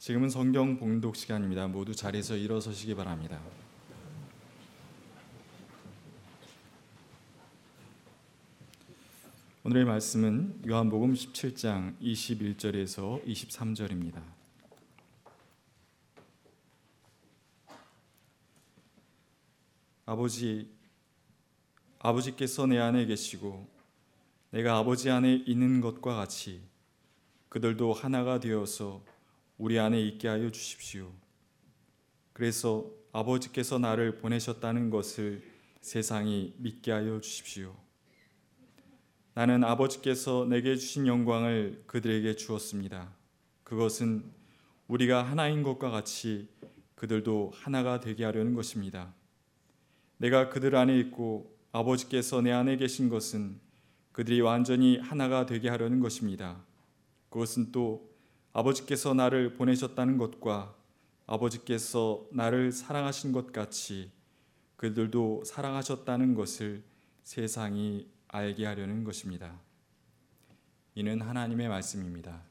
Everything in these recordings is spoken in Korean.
지금은 성경 봉독 시간입니다. 모두 자리에서 일어서시기 바랍니다. 오늘의 말씀은 요한복음 17장 21절에서 23절입니다. 아버지 아버지께서 내 안에 계시고 내가 아버지 안에 있는 것과 같이 그들도 하나가 되어서 우리 안에 있게 하여 주십시오. 그래서 아버지께서 나를 보내셨다는 것을 세상이 믿게 하여 주십시오. 나는 아버지께서 내게 주신 영광을 그들에게 주었습니다. 그것은 우리가 하나인 것과 같이 그들도 하나가 되게 하려는 것입니다. 내가 그들 안에 있고 아버지께서 내 안에 계신 것은 그들이 완전히 하나가 되게 하려는 것입니다. 그것은 또 아버지께서 나를 보내셨다는 것과 아버지께서 나를 사랑하신 것 같이 그들도 사랑하셨다는 것을 세상이 알게 하려는 것입니다. 이는 하나님의 말씀입니다.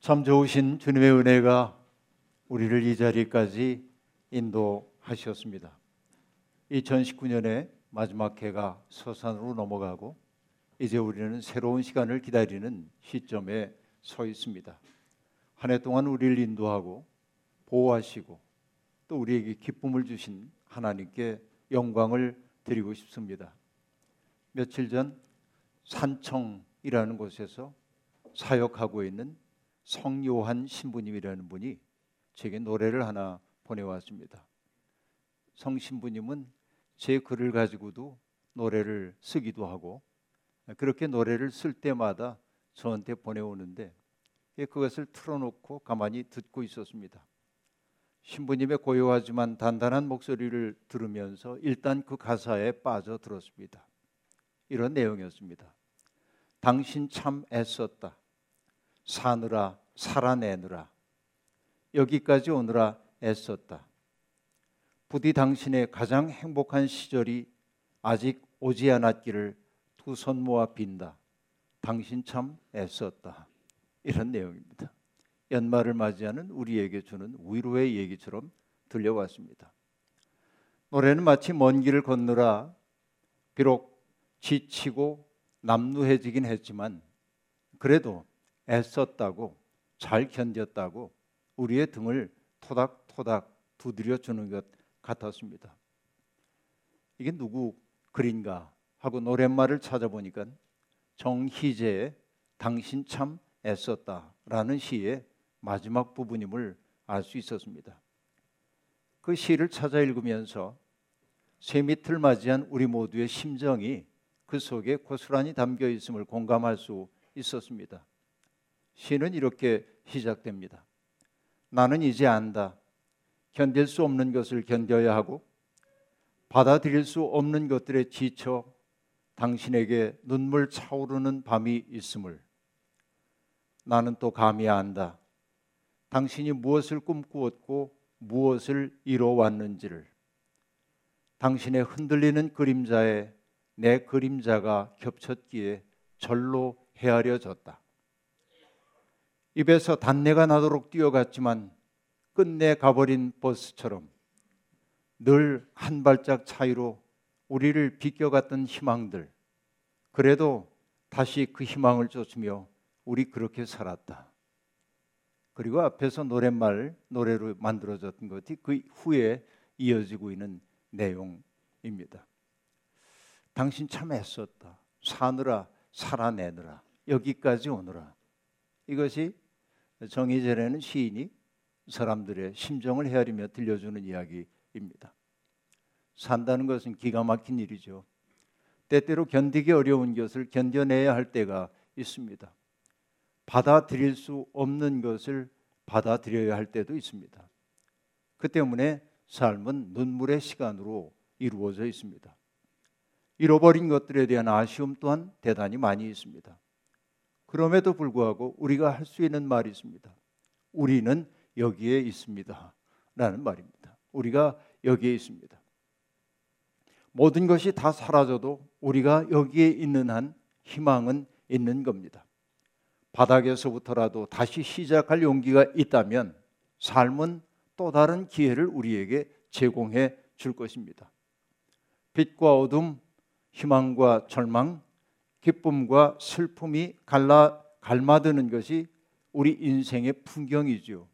참 좋으신 주님의 은혜가 우리를 이 자리까지 인도하셨습니다. 2019년의 마지막 해가 서산으로 넘어가고 이제 우리는 새로운 시간을 기다리는 시점에 서 있습니다. 한 해 동안 우리를 인도하고 보호하시고 또 우리에게 기쁨을 주신 하나님께 영광을 드리고 싶습니다. 며칠 전 산청이라는 곳에서 사역하고 있는 성요한 신부님이라는 분이 제게 노래를 하나 보내왔습니다. 성 신부님은 제 글을 가지고도 노래를 쓰기도 하고 그렇게 노래를 쓸 때마다 저한테 보내오는데 그것을 틀어놓고 가만히 듣고 있었습니다. 신부님의 고요하지만 단단한 목소리를 들으면서 일단 그 가사에 빠져들었습니다. 이런 내용이었습니다. 당신 참 애썼다. 사느라 살아내느라 여기까지 오느라 애썼다. 부디 당신의 가장 행복한 시절이 아직 오지 않았기를 두 손 모아 빈다. 당신 참 애썼다. 이런 내용입니다. 연말을 맞이하는 우리에게 주는 위로의 얘기처럼 들려왔습니다. 노래는 마치 먼 길을 걷느라 비록 지치고 남루해지긴 했지만 그래도 애썼다고 잘 견뎠다고 우리의 등을 토닥토닥 두드려 주는 것 같았습니다. 이게 누구 글인가 하고 노랫말을 찾아보니까 정희재의 당신 참 애썼다라는 시의 마지막 부분임을 알 수 있었습니다. 그 시를 찾아 읽으면서 새밑을 맞이한 우리 모두의 심정이 그 속에 고스란히 담겨 있음을 공감할 수 있었습니다. 시는 이렇게 시작됩니다. 나는 이제 안다. 견딜 수 없는 것을 견뎌야 하고 받아들일 수 없는 것들에 지쳐 당신에게 눈물 차오르는 밤이 있음을 나는 또 감히 안다. 당신이 무엇을 꿈꾸었고 무엇을 이뤄왔는지를 당신의 흔들리는 그림자에 내 그림자가 겹쳤기에 절로 헤아려졌다. 입에서 단내가 나도록 뛰어갔지만 끝내 가버린 버스처럼 늘 한 발짝 차이로 우리를 비껴갔던 희망들, 그래도 다시 그 희망을 쫓으며 우리 그렇게 살았다. 그리고 앞에서 노랫말, 노래로 만들어졌던 것이 그 후에 이어지고 있는 내용입니다. 당신 참 애썼다. 사느라, 살아내느라, 여기까지 오느라. 이것이 정의절에는 시인이 사람들의 심정을 헤아리며 들려주는 이야기입니다. 산다는 것은 기가 막힌 일이죠. 때때로 견디기 어려운 것을 견뎌내야 할 때가 있습니다. 받아들일 수 없는 것을 받아들여야 할 때도 있습니다. 그 때문에 삶은 눈물의 시간으로 이루어져 있습니다. 잃어버린 것들에 대한 아쉬움 또한 대단히 많이 있습니다. 그럼에도 불구하고 우리가 할 수 있는 말이 있습니다. 우리는 여기에 있습니다. 라는 말입니다. 우리가 여기에 있습니다. 모든 것이 다 사라져도 우리가 여기에 있는 한 희망은 있는 겁니다. 바닥에서부터라도 다시 시작할 용기가 있다면 삶은 또 다른 기회를 우리에게 제공해 줄 것입니다. 빛과 어둠, 희망과 절망, 기쁨과 슬픔이 갈라 갈마드는 것이 우리 인생의 풍경이지요.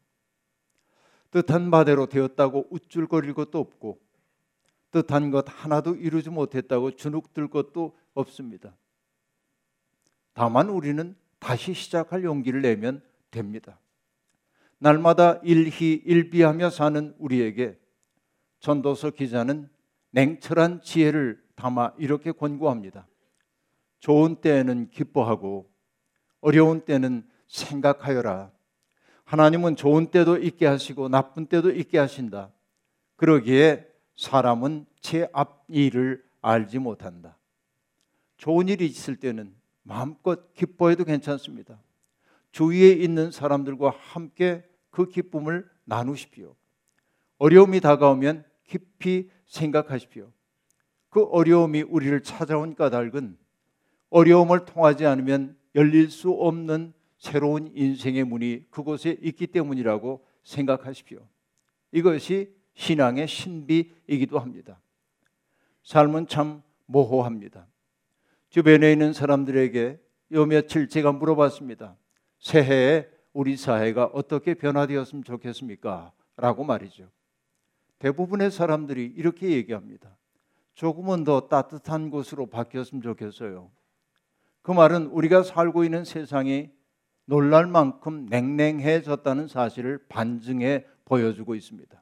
뜻한 바대로 되었다고 우쭐거릴 것도 없고 뜻한 것 하나도 이루지 못했다고 주눅들 것도 없습니다. 다만 우리는 다시 시작할 용기를 내면 됩니다. 날마다 일희 일비하며 사는 우리에게 전도서 기자는 냉철한 지혜를 담아 이렇게 권고합니다. 좋은 때에는 기뻐하고 어려운 때는 생각하여라. 하나님은 좋은 때도 있게 하시고 나쁜 때도 있게 하신다. 그러기에 사람은 제 앞 일을 알지 못한다. 좋은 일이 있을 때는 마음껏 기뻐해도 괜찮습니다. 주위에 있는 사람들과 함께 그 기쁨을 나누십시오. 어려움이 다가오면 깊이 생각하십시오. 그 어려움이 우리를 찾아온 까닭은 어려움을 통하지 않으면 열릴 수 없는 새로운 인생의 문이 그곳에 있기 때문이라고 생각하십시오. 이것이 신앙의 신비이기도 합니다. 삶은 참 모호합니다. 주변에 있는 사람들에게 요 며칠 제가 물어봤습니다. 새해에 우리 사회가 어떻게 변화되었으면 좋겠습니까? 라고 말이죠. 대부분의 사람들이 이렇게 얘기합니다. 조금은 더 따뜻한 곳으로 바뀌었으면 좋겠어요. 그 말은 우리가 살고 있는 세상이 놀랄 만큼 냉랭해졌다는 사실을 반증해 보여주고 있습니다.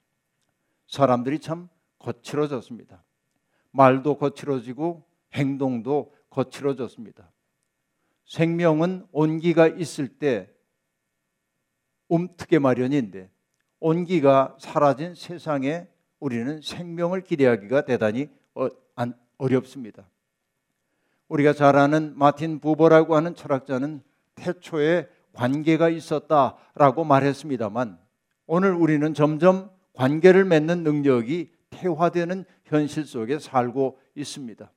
사람들이 참 거칠어졌습니다. 말도 거칠어지고 행동도 거칠어졌습니다. 생명은 온기가 있을 때 움트게 마련인데 온기가 사라진 세상에 우리는 생명을 기대하기가 대단히 어, 어렵습니다. 우리가 잘 아는 마틴 부버라고 하는 철학자는 태초에 관계가 있었다라고 말했습니다만 오늘 우리는 점점 관계를 맺는 능력이 태화되는 현실 속에 살고 있습니다.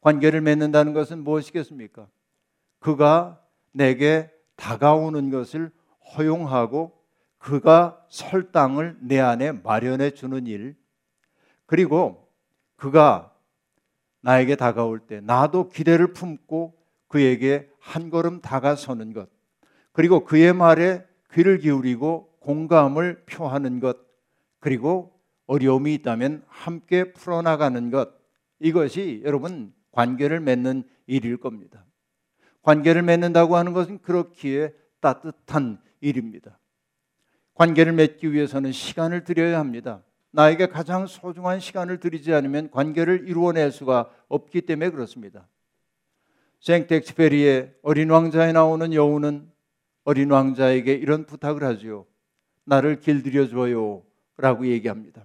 관계를 맺는다는 것은 무엇이겠습니까? 그가 내게 다가오는 것을 허용하고 그가 설 땅을 내 안에 마련해 주는 일, 그리고 그가 나에게 다가올 때 나도 기대를 품고 그에게 한 걸음 다가서는 것, 그리고 그의 말에 귀를 기울이고 공감을 표하는 것, 그리고 어려움이 있다면 함께 풀어나가는 것, 이것이 여러분 관계를 맺는 일일 겁니다. 관계를 맺는다고 하는 것은 그렇기에 따뜻한 일입니다. 관계를 맺기 위해서는 시간을 들여야 합니다. 나에게 가장 소중한 시간을 들이지 않으면 관계를 이루어낼 수가 없기 때문에 그렇습니다. 생텍스페리의 어린 왕자에 나오는 여우는 어린 왕자에게 이런 부탁을 하지요. 나를 길들여 줘요. 라고 얘기합니다.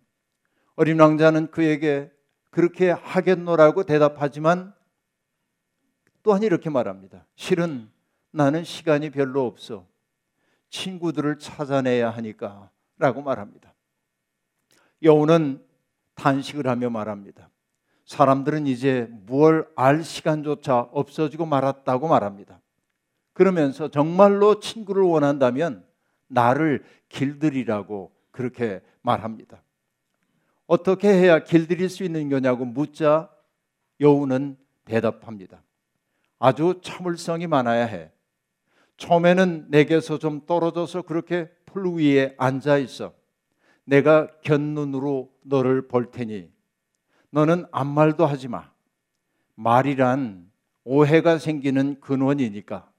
어린 왕자는 그에게 그렇게 하겠노라고 대답하지만 또한 이렇게 말합니다. 실은 나는 시간이 별로 없어. 친구들을 찾아내야 하니까 라고 말합니다. 여우는 단식을 하며 말합니다. 사람들은 이제 무얼 알 시간조차 없어지고 말았다고 말합니다. 그러면서 정말로 친구를 원한다면 나를 길들이라고 그렇게 말합니다. 어떻게 해야 길들일 수 있는 거냐고 묻자 여우는 대답합니다. 아주 참을성이 많아야 해. 처음에는 내게서 좀 떨어져서 그렇게 풀 위에 앉아 있어. 내가 곁눈으로 너를 볼 테니 너는 아무 말도 하지 마. 말이란 오해가 생기는 근원이니까.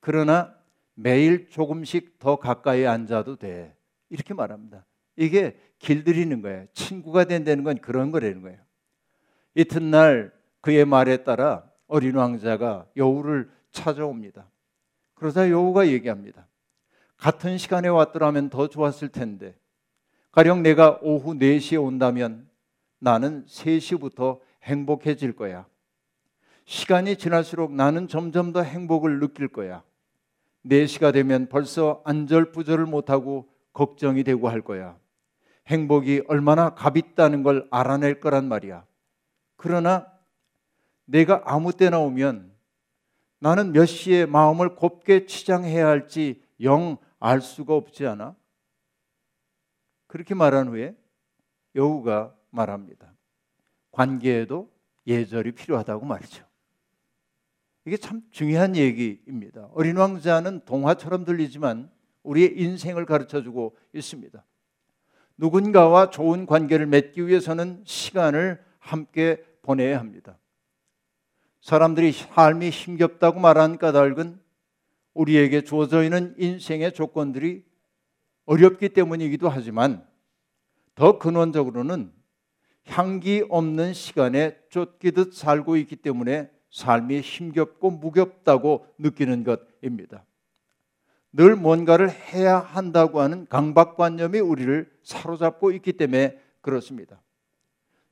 그러나 매일 조금씩 더 가까이 앉아도 돼. 이렇게 말합니다. 이게 길들이는 거예요. 친구가 된다는 건 그런 거라는 거예요. 이튿날 그의 말에 따라 어린 왕자가 여우를 찾아옵니다. 그러자 여우가 얘기합니다. 같은 시간에 왔더라면 더 좋았을 텐데 가령 내가 오후 4시에 온다면 나는 3시부터 행복해질 거야. 시간이 지날수록 나는 점점 더 행복을 느낄 거야. 4시가 되면 벌써 안절부절을 못하고 걱정이 되고 할 거야. 행복이 얼마나 값있다는 걸 알아낼 거란 말이야. 그러나 내가 아무 때나 오면 나는 몇 시에 마음을 곱게 치장해야 할지 영 알 수가 없지 않아? 그렇게 말한 후에 여우가 말합니다. 관계에도 예절이 필요하다고 말이죠. 이게 참 중요한 얘기입니다. 어린 왕자는 동화처럼 들리지만 우리의 인생을 가르쳐 주고 있습니다. 누군가와 좋은 관계를 맺기 위해서는 시간을 함께 보내야 합니다. 사람들이 삶이 힘겹다고 말하는 까닭은 우리에게 주어져 있는 인생의 조건들이 어렵기 때문이기도 하지만 더 근원적으로는 향기 없는 시간에 쫓기듯 살고 있기 때문에 삶이 힘겹고 무겁다고 느끼는 것입니다. 늘 뭔가를 해야 한다고 하는 강박관념이 우리를 사로잡고 있기 때문에 그렇습니다.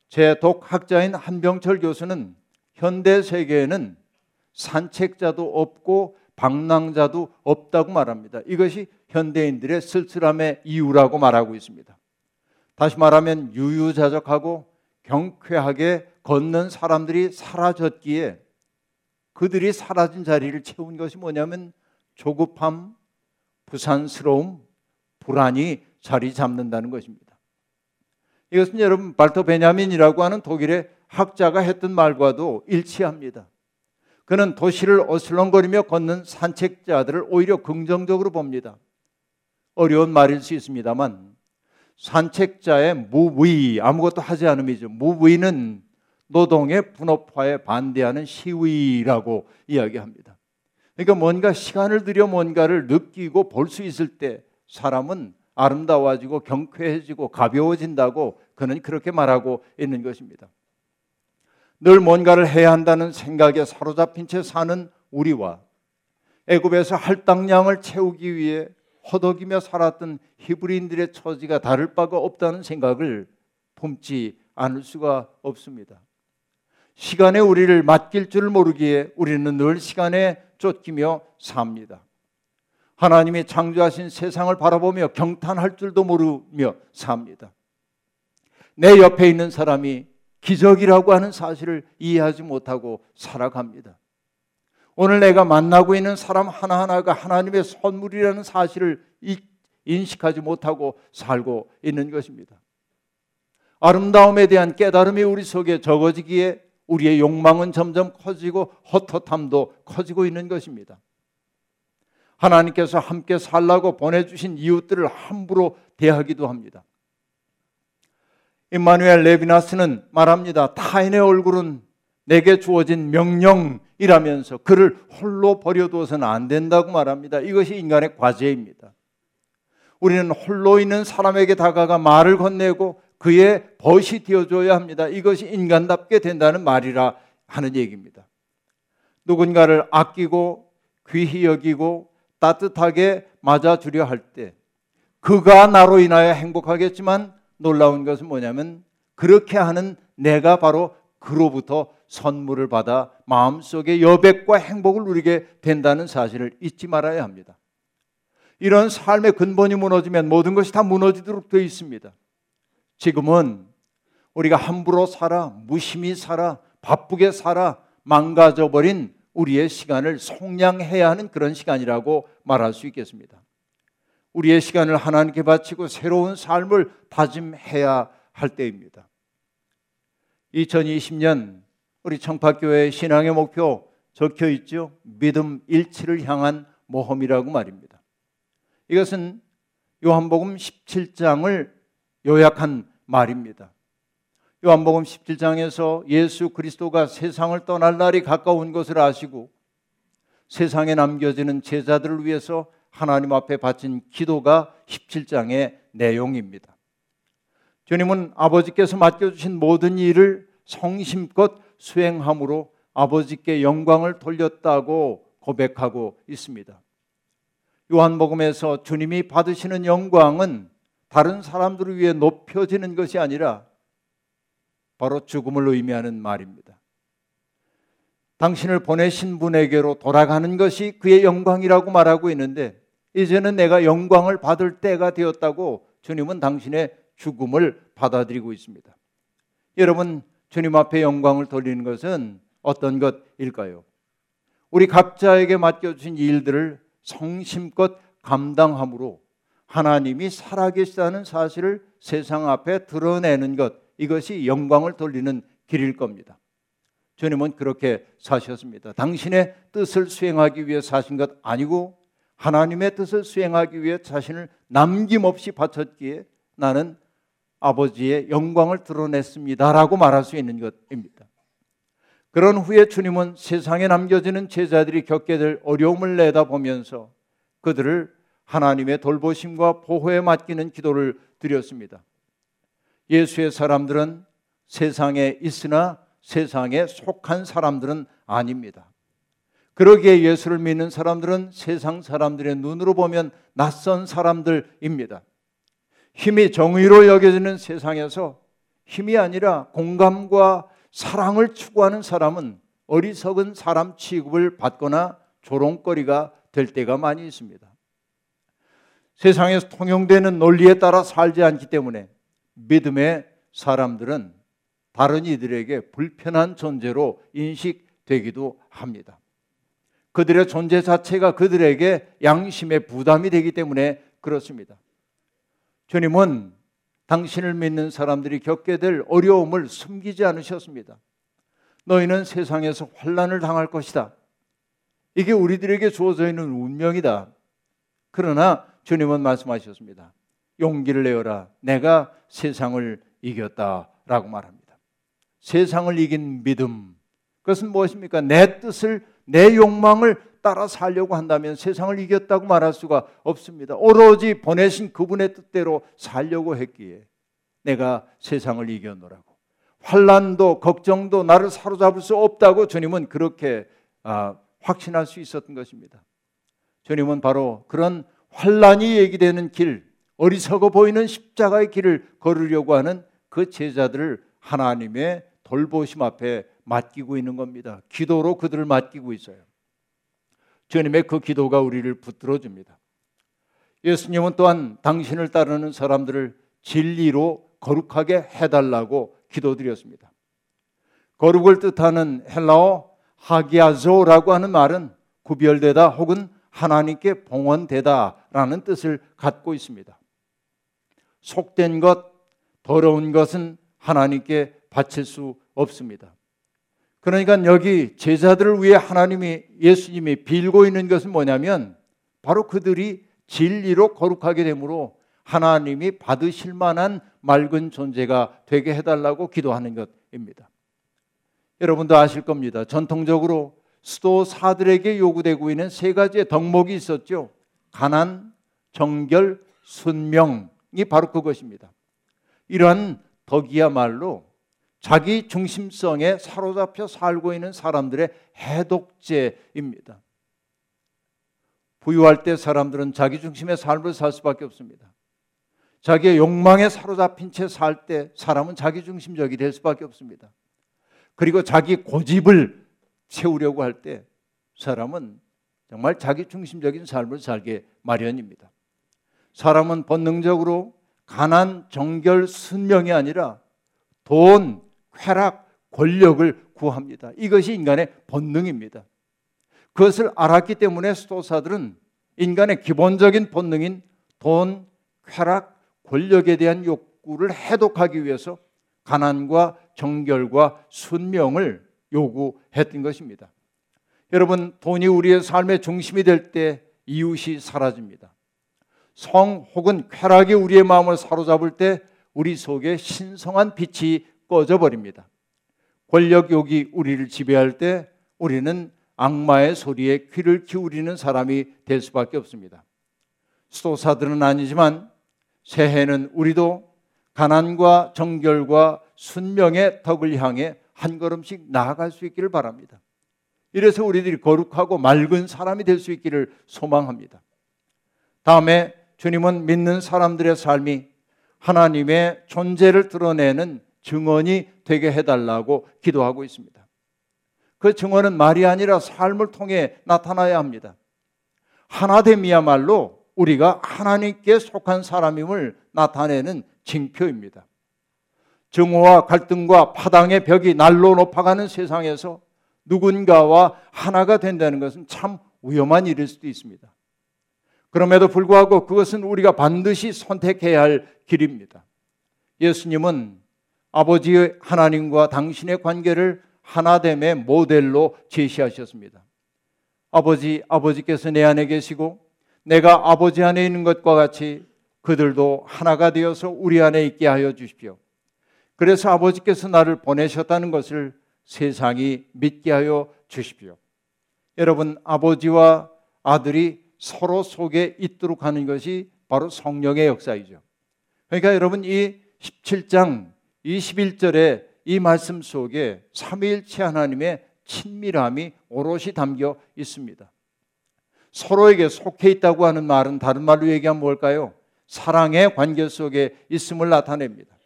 제 독학자인 한병철 교수는 현대 세계에는 산책자도 없고 방랑자도 없다고 말합니다. 이것이 현대인들의 쓸쓸함의 이유라고 말하고 있습니다. 다시 말하면 유유자적하고 경쾌하게 걷는 사람들이 사라졌기에 그들이 사라진 자리를 채운 것이 뭐냐면 조급함, 부산스러움, 불안이 자리 잡는다는 것입니다. 이것은 여러분 발터 베냐민이라고 하는 독일의 학자가 했던 말과도 일치합니다. 그는 도시를 어슬렁거리며 걷는 산책자들을 오히려 긍정적으로 봅니다. 어려운 말일 수 있습니다만 산책자의 무의 아무것도 하지 않음이죠. 무의는 노동의 분업화에 반대하는 시위라고 이야기합니다. 그러니까 뭔가 시간을 들여 뭔가를 느끼고 볼 수 있을 때 사람은 아름다워지고 경쾌해지고 가벼워진다고 그는 그렇게 말하고 있는 것입니다. 늘 뭔가를 해야 한다는 생각에 사로잡힌 채 사는 우리와 애굽에서 할당량을 채우기 위해 허덕이며 살았던 히브리인들의 처지가 다를 바가 없다는 생각을 품지 않을 수가 없습니다. 시간에 우리를 맡길 줄 모르기에 우리는 늘 시간에 쫓기며 삽니다. 하나님이 창조하신 세상을 바라보며 경탄할 줄도 모르며 삽니다. 내 옆에 있는 사람이 기적이라고 하는 사실을 이해하지 못하고 살아갑니다. 오늘 내가 만나고 있는 사람 하나하나가 하나님의 선물이라는 사실을 인식하지 못하고 살고 있는 것입니다. 아름다움에 대한 깨달음이 우리 속에 적어지기에 우리의 욕망은 점점 커지고 헛헛함도 커지고 있는 것입니다. 하나님께서 함께 살라고 보내주신 이웃들을 함부로 대하기도 합니다. 임마누엘 레비나스는 말합니다. 타인의 얼굴은 내게 주어진 명령이라면서 그를 홀로 버려두어서는 안 된다고 말합니다. 이것이 인간의 과제입니다. 우리는 홀로 있는 사람에게 다가가 말을 건네고 그의 벗이 되어줘야 합니다. 이것이 인간답게 된다는 말이라 하는 얘기입니다. 누군가를 아끼고 귀히 여기고 따뜻하게 맞아주려 할 때 그가 나로 인하여 행복하겠지만 놀라운 것은 뭐냐면 그렇게 하는 내가 바로 그로부터 선물을 받아 마음속에 여백과 행복을 누리게 된다는 사실을 잊지 말아야 합니다. 이런 삶의 근본이 무너지면 모든 것이 다 무너지도록 되어 있습니다. 지금은 우리가 함부로 살아, 무심히 살아, 바쁘게 살아, 망가져버린 우리의 시간을 송량해야 하는 그런 시간이라고 말할 수 있겠습니다. 우리의 시간을 하나님께 바치고 새로운 삶을 다짐해야 할 때입니다. 2020년 우리 청파교회 신앙의 목표 적혀 있죠. 믿음 일치를 향한 모험이라고 말입니다. 이것은 요한복음 17장을 요약한 말입니다. 요한복음 17장에서 예수 그리스도가 세상을 떠날 날이 가까운 것을 아시고 세상에 남겨지는 제자들을 위해서 하나님 앞에 바친 기도가 17장의 내용입니다. 주님은 아버지께서 맡겨주신 모든 일을 성심껏 수행함으로 아버지께 영광을 돌렸다고 고백하고 있습니다. 요한복음에서 주님이 받으시는 영광은 다른 사람들을 위해 높여지는 것이 아니라 바로 죽음을 의미하는 말입니다. 당신을 보내신 분에게로 돌아가는 것이 그의 영광이라고 말하고 있는데 이제는 내가 영광을 받을 때가 되었다고 주님은 당신의 죽음을 받아들이고 있습니다. 여러분, 주님 앞에 영광을 돌리는 것은 어떤 것일까요? 우리 각자에게 맡겨주신 일들을 성심껏 감당함으로 하나님이 살아계시다는 사실을 세상 앞에 드러내는 것 이것이 영광을 돌리는 길일 겁니다. 주님은 그렇게 사셨습니다. 당신의 뜻을 수행하기 위해 사신 것 아니고 하나님의 뜻을 수행하기 위해 자신을 남김없이 바쳤기에 나는 아버지의 영광을 드러냈습니다라고 말할 수 있는 것입니다. 그런 후에 주님은 세상에 남겨지는 제자들이 겪게 될 어려움을 내다보면서 그들을 하나님의 돌보심과 보호에 맡기는 기도를 드렸습니다. 예수의 사람들은 세상에 있으나 세상에 속한 사람들은 아닙니다. 그러기에 예수를 믿는 사람들은 세상 사람들의 눈으로 보면 낯선 사람들입니다. 힘이 정의로 여겨지는 세상에서 힘이 아니라 공감과 사랑을 추구하는 사람은 어리석은 사람 취급을 받거나 조롱거리가 될 때가 많이 있습니다. 세상에서 통용되는 논리에 따라 살지 않기 때문에 믿음의 사람들은 다른 이들에게 불편한 존재로 인식되기도 합니다. 그들의 존재 자체가 그들에게 양심의 부담이 되기 때문에 그렇습니다. 주님은 당신을 믿는 사람들이 겪게 될 어려움을 숨기지 않으셨습니다. 너희는 세상에서 환란을 당할 것이다. 이게 우리들에게 주어져 있는 운명이다. 그러나 주님은 말씀하셨습니다. 용기를 내어라. 내가 세상을 이겼다라고 말합니다. 세상을 이긴 믿음. 그것은 무엇입니까? 내 뜻을 내 욕망을 따라 살려고 한다면 세상을 이겼다고 말할 수가 없습니다. 오로지 보내신 그분의 뜻대로 살려고 했기에 내가 세상을 이겨노라고. 환란도 걱정도 나를 사로잡을 수 없다고 주님은 그렇게 아, 확신할 수 있었던 것입니다. 주님은 바로 그런 환란이 얘기되는 길, 어리석어 보이는 십자가의 길을 걸으려고 하는 그 제자들을 하나님의 돌보심 앞에 맡기고 있는 겁니다. 기도로 그들을 맡기고 있어요. 주님의 그 기도가 우리를 붙들어 줍니다. 예수님은 또한 당신을 따르는 사람들을 진리로 거룩하게 해달라고 기도드렸습니다. 거룩을 뜻하는 헬라어 하기아조라고 하는 말은 구별되다 혹은 하나님께 봉헌되다라는 뜻을 갖고 있습니다. 속된 것, 더러운 것은 하나님께 바칠 수 없습니다. 그러니까 여기 제자들을 위해 하나님이 예수님이 빌고 있는 것은 뭐냐면 바로 그들이 진리로 거룩하게 되므로 하나님이 받으실 만한 맑은 존재가 되게 해달라고 기도하는 것입니다. 여러분도 아실 겁니다. 전통적으로 수도사들에게 요구되고 있는 세 가지의 덕목이 있었죠. 가난, 정결, 순명이 바로 그것입니다. 이러한 덕이야말로 자기 중심성에 사로잡혀 살고 있는 사람들의 해독제입니다. 부유할 때 사람들은 자기 중심의 삶을 살 수밖에 없습니다. 자기의 욕망에 사로잡힌 채 살 때 사람은 자기 중심적이 될 수밖에 없습니다. 그리고 자기 고집을 세우려고 할 때 사람은 정말 자기 중심적인 삶을 살게 마련입니다. 사람은 본능적으로 가난, 정결, 순명이 아니라 돈, 쾌락, 권력을 구합니다. 이것이 인간의 본능입니다. 그것을 알았기 때문에 수도사들은 인간의 기본적인 본능인 돈, 쾌락, 권력에 대한 욕구를 해독하기 위해서 가난과 정결과 순명을 요구했던 것입니다. 여러분, 돈이 우리의 삶의 중심이 될 때 이웃이 사라집니다. 성 혹은 쾌락이 우리의 마음을 사로잡을 때 우리 속에 신성한 빛이 꺼져버립니다. 권력욕이 우리를 지배할 때 우리는 악마의 소리에 귀를 기울이는 사람이 될 수밖에 없습니다. 수도사들은 아니지만 새해는 우리도 가난과 정결과 순명의 덕을 향해 한 걸음씩 나아갈 수 있기를 바랍니다. 이래서 우리들이 거룩하고 맑은 사람이 될 수 있기를 소망합니다. 다음에 주님은 믿는 사람들의 삶이 하나님의 존재를 드러내는 증언이 되게 해달라고 기도하고 있습니다. 그 증언은 말이 아니라 삶을 통해 나타나야 합니다. 하나됨이야말로 우리가 하나님께 속한 사람임을 나타내는 징표입니다. 증오와 갈등과 파당의 벽이 날로 높아가는 세상에서 누군가와 하나가 된다는 것은 참 위험한 일일 수도 있습니다. 그럼에도 불구하고 그것은 우리가 반드시 선택해야 할 길입니다. 예수님은 아버지 하나님과 당신의 관계를 하나됨의 모델로 제시하셨습니다. 아버지, 아버지께서 내 안에 계시고 내가 아버지 안에 있는 것과 같이 그들도 하나가 되어서 우리 안에 있게 하여 주십시오. 그래서 아버지께서 나를 보내셨다는 것을 세상이 믿게 하여 주십시오. 여러분, 아버지와 아들이 서로 속에 있도록 하는 것이 바로 성령의 역사이죠. 그러니까 여러분, 이 17장 21절에 이 말씀 속에 삼위일체 하나님의 친밀함이 오롯이 담겨 있습니다. 서로에게 속해 있다고 하는 말은 다른 말로 얘기하면 뭘까요? 사랑의 관계 속에 있음을 나타냅니다.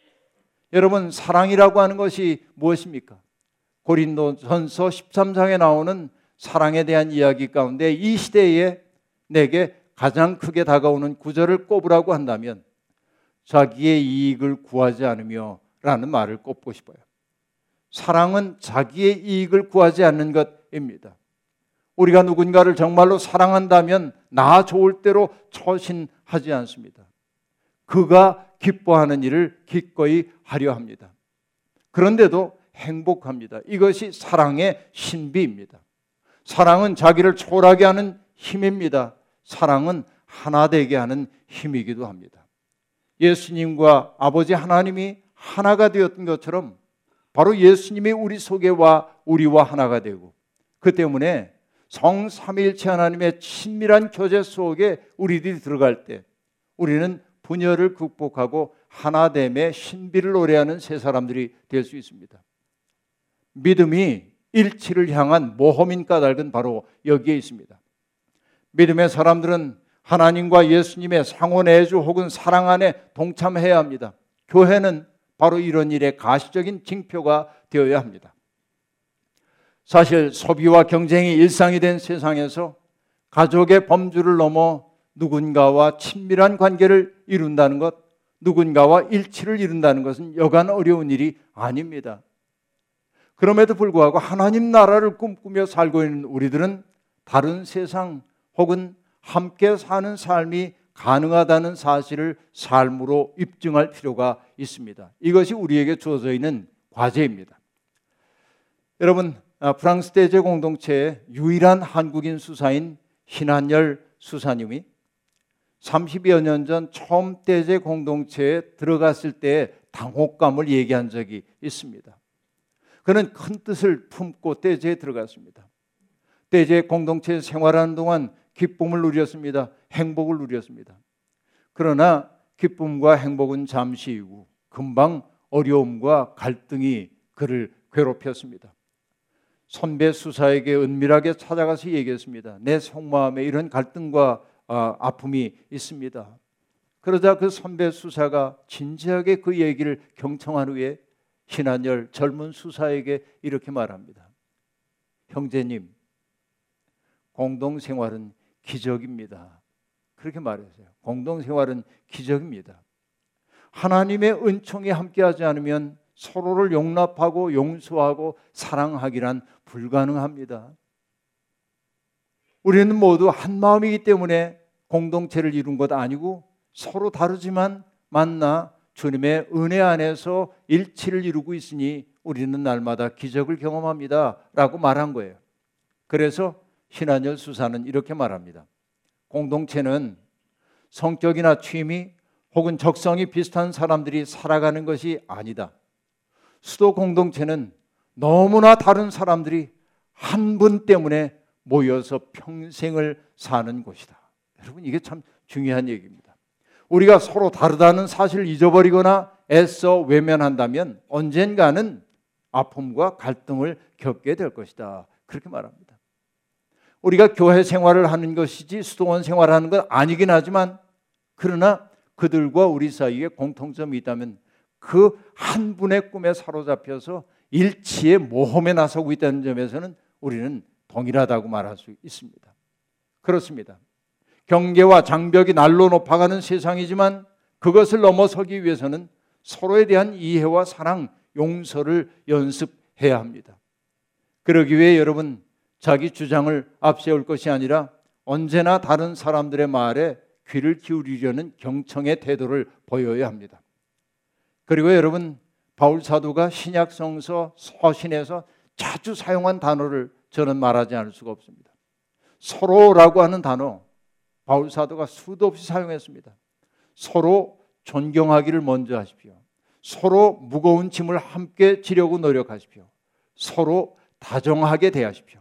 여러분, 사랑이라고 하는 것이 무엇입니까? 고린도전서 13장에 나오는 사랑에 대한 이야기 가운데 이 시대에 내게 가장 크게 다가오는 구절을 꼽으라고 한다면 자기의 이익을 구하지 않으며 라는 말을 꼽고 싶어요. 사랑은 자기의 이익을 구하지 않는 것입니다. 우리가 누군가를 정말로 사랑한다면 나 좋을 대로 처신하지 않습니다. 그가 기뻐하는 일을 기꺼이 하려 합니다. 그런데도 행복합니다. 이것이 사랑의 신비입니다. 사랑은 자기를 초월하게 하는 힘입니다. 사랑은 하나 되게 하는 힘이기도 합니다. 예수님과 아버지 하나님이 하나가 되었던 것처럼 바로 예수님이 우리 속에 와 우리와 하나가 되고 그 때문에 성삼일체 하나님의 친밀한 교제 속에 우리들이 들어갈 때 우리는 분열을 극복하고 하나됨의 신비를 노래하는 새 사람들이 될 수 있습니다. 믿음이 일치를 향한 모험인 까닭은 바로 여기에 있습니다. 믿음의 사람들은 하나님과 예수님의 상호 내주 혹은 사랑 안에 동참해야 합니다. 교회는 바로 이런 일의 가시적인 징표가 되어야 합니다. 사실 소비와 경쟁이 일상이 된 세상에서 가족의 범주를 넘어 누군가와 친밀한 관계를 이룬다는 것, 누군가와 일치를 이룬다는 것은 여간 어려운 일이 아닙니다. 그럼에도 불구하고 하나님 나라를 꿈꾸며 살고 있는 우리들은 다른 세상 혹은 함께 사는 삶이 가능하다는 사실을 삶으로 입증할 필요가 있습니다. 이것이 우리에게 주어져 있는 과제입니다. 여러분, 아, 프랑스 대제 공동체의 유일한 한국인 수사인 신한열 수사님이 30여 년 전 처음 대제 공동체에 들어갔을 때 당혹감을 얘기한 적이 있습니다. 그는 큰 뜻을 품고 대제에 들어갔습니다. 대제 공동체 생활하는 동안 기쁨을 누렸습니다. 행복을 누렸습니다. 그러나 기쁨과 행복은 잠시이고 금방 어려움과 갈등이 그를 괴롭혔습니다. 선배 수사에게 은밀하게 찾아가서 얘기했습니다. 내 속마음에 이런 갈등과 아, 아픔이 있습니다. 그러자 그 선배 수사가 진지하게 그 얘기를 경청한 후에 신한열 젊은 수사에게 이렇게 말합니다. 형제님, 공동생활은 기적입니다. 그렇게 말했어요. 공동생활은 기적입니다. 하나님의 은총이 함께하지 않으면 서로를 용납하고 용서하고 사랑하기란 불가능합니다. 우리는 모두 한 마음이기 때문에 공동체를 이룬 것 아니고 서로 다르지만 만나 주님의 은혜 안에서 일치를 이루고 있으니 우리는 날마다 기적을 경험합니다. 라고 말한 거예요. 그래서 신한열 수사는 이렇게 말합니다. 공동체는 성격이나 취미 혹은 적성이 비슷한 사람들이 살아가는 것이 아니다. 수도 공동체는 너무나 다른 사람들이 한 분 때문에 모여서 평생을 사는 곳이다. 여러분 이게 참 중요한 얘기입니다. 우리가 서로 다르다는 사실을 잊어버리거나 애써 외면한다면 언젠가는 아픔과 갈등을 겪게 될 것이다. 그렇게 말합니다. 우리가 교회 생활을 하는 것이지 수도원 생활을 하는 건 아니긴 하지만 그러나 그들과 우리 사이에 공통점이 있다면 그 한 분의 꿈에 사로잡혀서 일치의 모험에 나서고 있다는 점에서는 우리는 동일하다고 말할 수 있습니다. 그렇습니다. 경계와 장벽이 날로 높아가는 세상이지만 그것을 넘어서기 위해서는 서로에 대한 이해와 사랑, 용서를 연습해야 합니다. 그러기 위해 여러분 자기 주장을 앞세울 것이 아니라 언제나 다른 사람들의 말에 귀를 기울이려는 경청의 태도를 보여야 합니다. 그리고 여러분 바울 사도가 신약 성서 서신에서 자주 사용한 단어를 저는 말하지 않을 수가 없습니다. 서로라고 하는 단어 바울 사도가 수도 없이 사용했습니다. 서로 존경하기를 먼저 하십시오. 서로 무거운 짐을 함께 지려고 노력하십시오. 서로 다정하게 대하십시오.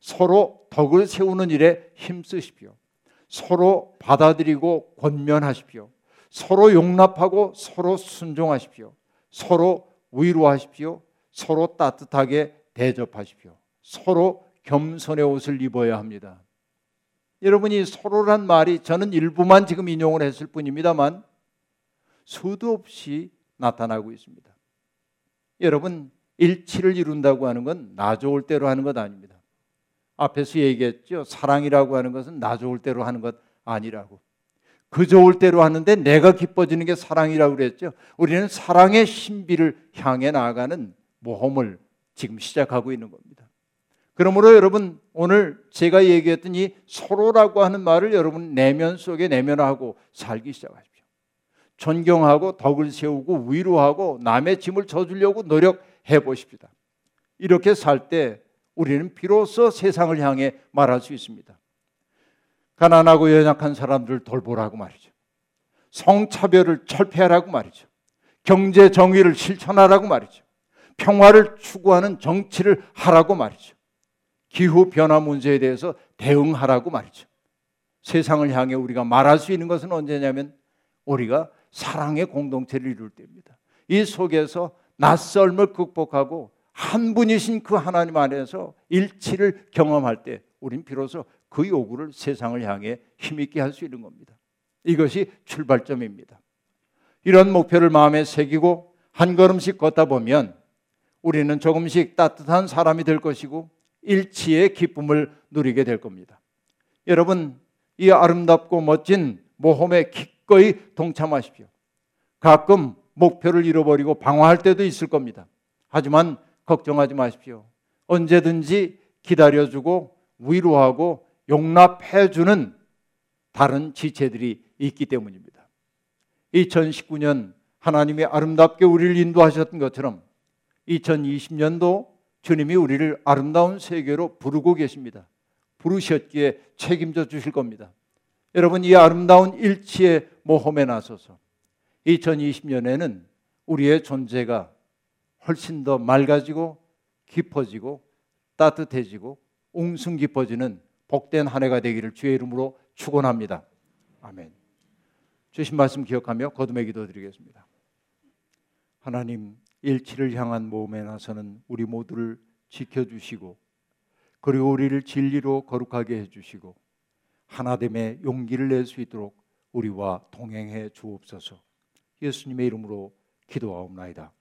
서로 덕을 세우는 일에 힘쓰십시오. 서로 받아들이고 권면하십시오. 서로 용납하고 서로 순종하십시오. 서로 위로하십시오. 서로 따뜻하게 대접하십시오. 서로 겸손의 옷을 입어야 합니다. 여러분이 서로란 말이 저는 일부만 지금 인용을 했을 뿐입니다만 수도 없이 나타나고 있습니다. 여러분 일치를 이룬다고 하는 건 나 좋을 대로 하는 것 아닙니다. 앞에서 얘기했죠. 사랑이라고 하는 것은 나 좋을 대로 하는 것 아니라고. 그 좋을 대로 하는데 내가 기뻐지는 게 사랑이라고 그랬죠. 우리는 사랑의 신비를 향해 나아가는 모험을 지금 시작하고 있는 겁니다. 그러므로 여러분 오늘 제가 얘기했던 이 서로라고 하는 말을 여러분 내면 속에 내면하고 살기 시작하십시오. 존경하고 덕을 세우고 위로하고 남의 짐을 져주려고 노력해 보십시다. 이렇게 살 때 우리는 비로소 세상을 향해 말할 수 있습니다. 가난하고 연약한 사람들을 돌보라고 말이죠. 성차별을 철폐하라고 말이죠. 경제 정의를 실천하라고 말이죠. 평화를 추구하는 정치를 하라고 말이죠. 기후 변화 문제에 대해서 대응하라고 말이죠. 세상을 향해 우리가 말할 수 있는 것은 언제냐면 우리가 사랑의 공동체를 이룰 때입니다. 이 속에서 낯설음을 극복하고 한 분이신 그 하나님 안에서 일치를 경험할 때 우린 비로소 그 요구를 세상을 향해 힘있게 할 수 있는 겁니다. 이것이 출발점입니다. 이런 목표를 마음에 새기고 한 걸음씩 걷다 보면 우리는 조금씩 따뜻한 사람이 될 것이고 일치의 기쁨을 누리게 될 겁니다. 여러분, 이 아름답고 멋진 모험에 기꺼이 동참하십시오. 가끔 목표를 잃어버리고 방황할 때도 있을 겁니다. 하지만 걱정하지 마십시오. 언제든지 기다려주고 위로하고 용납해주는 다른 지체들이 있기 때문입니다. 2019년 하나님이 아름답게 우리를 인도하셨던 것처럼 2020년도 주님이 우리를 아름다운 세계로 부르고 계십니다. 부르셨기에 책임져 주실 겁니다. 여러분 이 아름다운 일치의 모험에 나서서 2020년에는 우리의 존재가 훨씬 더 맑아지고 깊어지고 따뜻해지고 웅숭 깊어지는 복된 한 해가 되기를 주의 이름으로 축원합니다. 아멘. 주신 말씀 기억하며 거듭의 기도 드리겠습니다. 하나님 일치를 향한 모험에 나서는 우리 모두를 지켜주시고 그리고 우리를 진리로 거룩하게 해주시고 하나됨의 용기를 낼 수 있도록 우리와 동행해 주옵소서. 예수님의 이름으로 기도하옵나이다.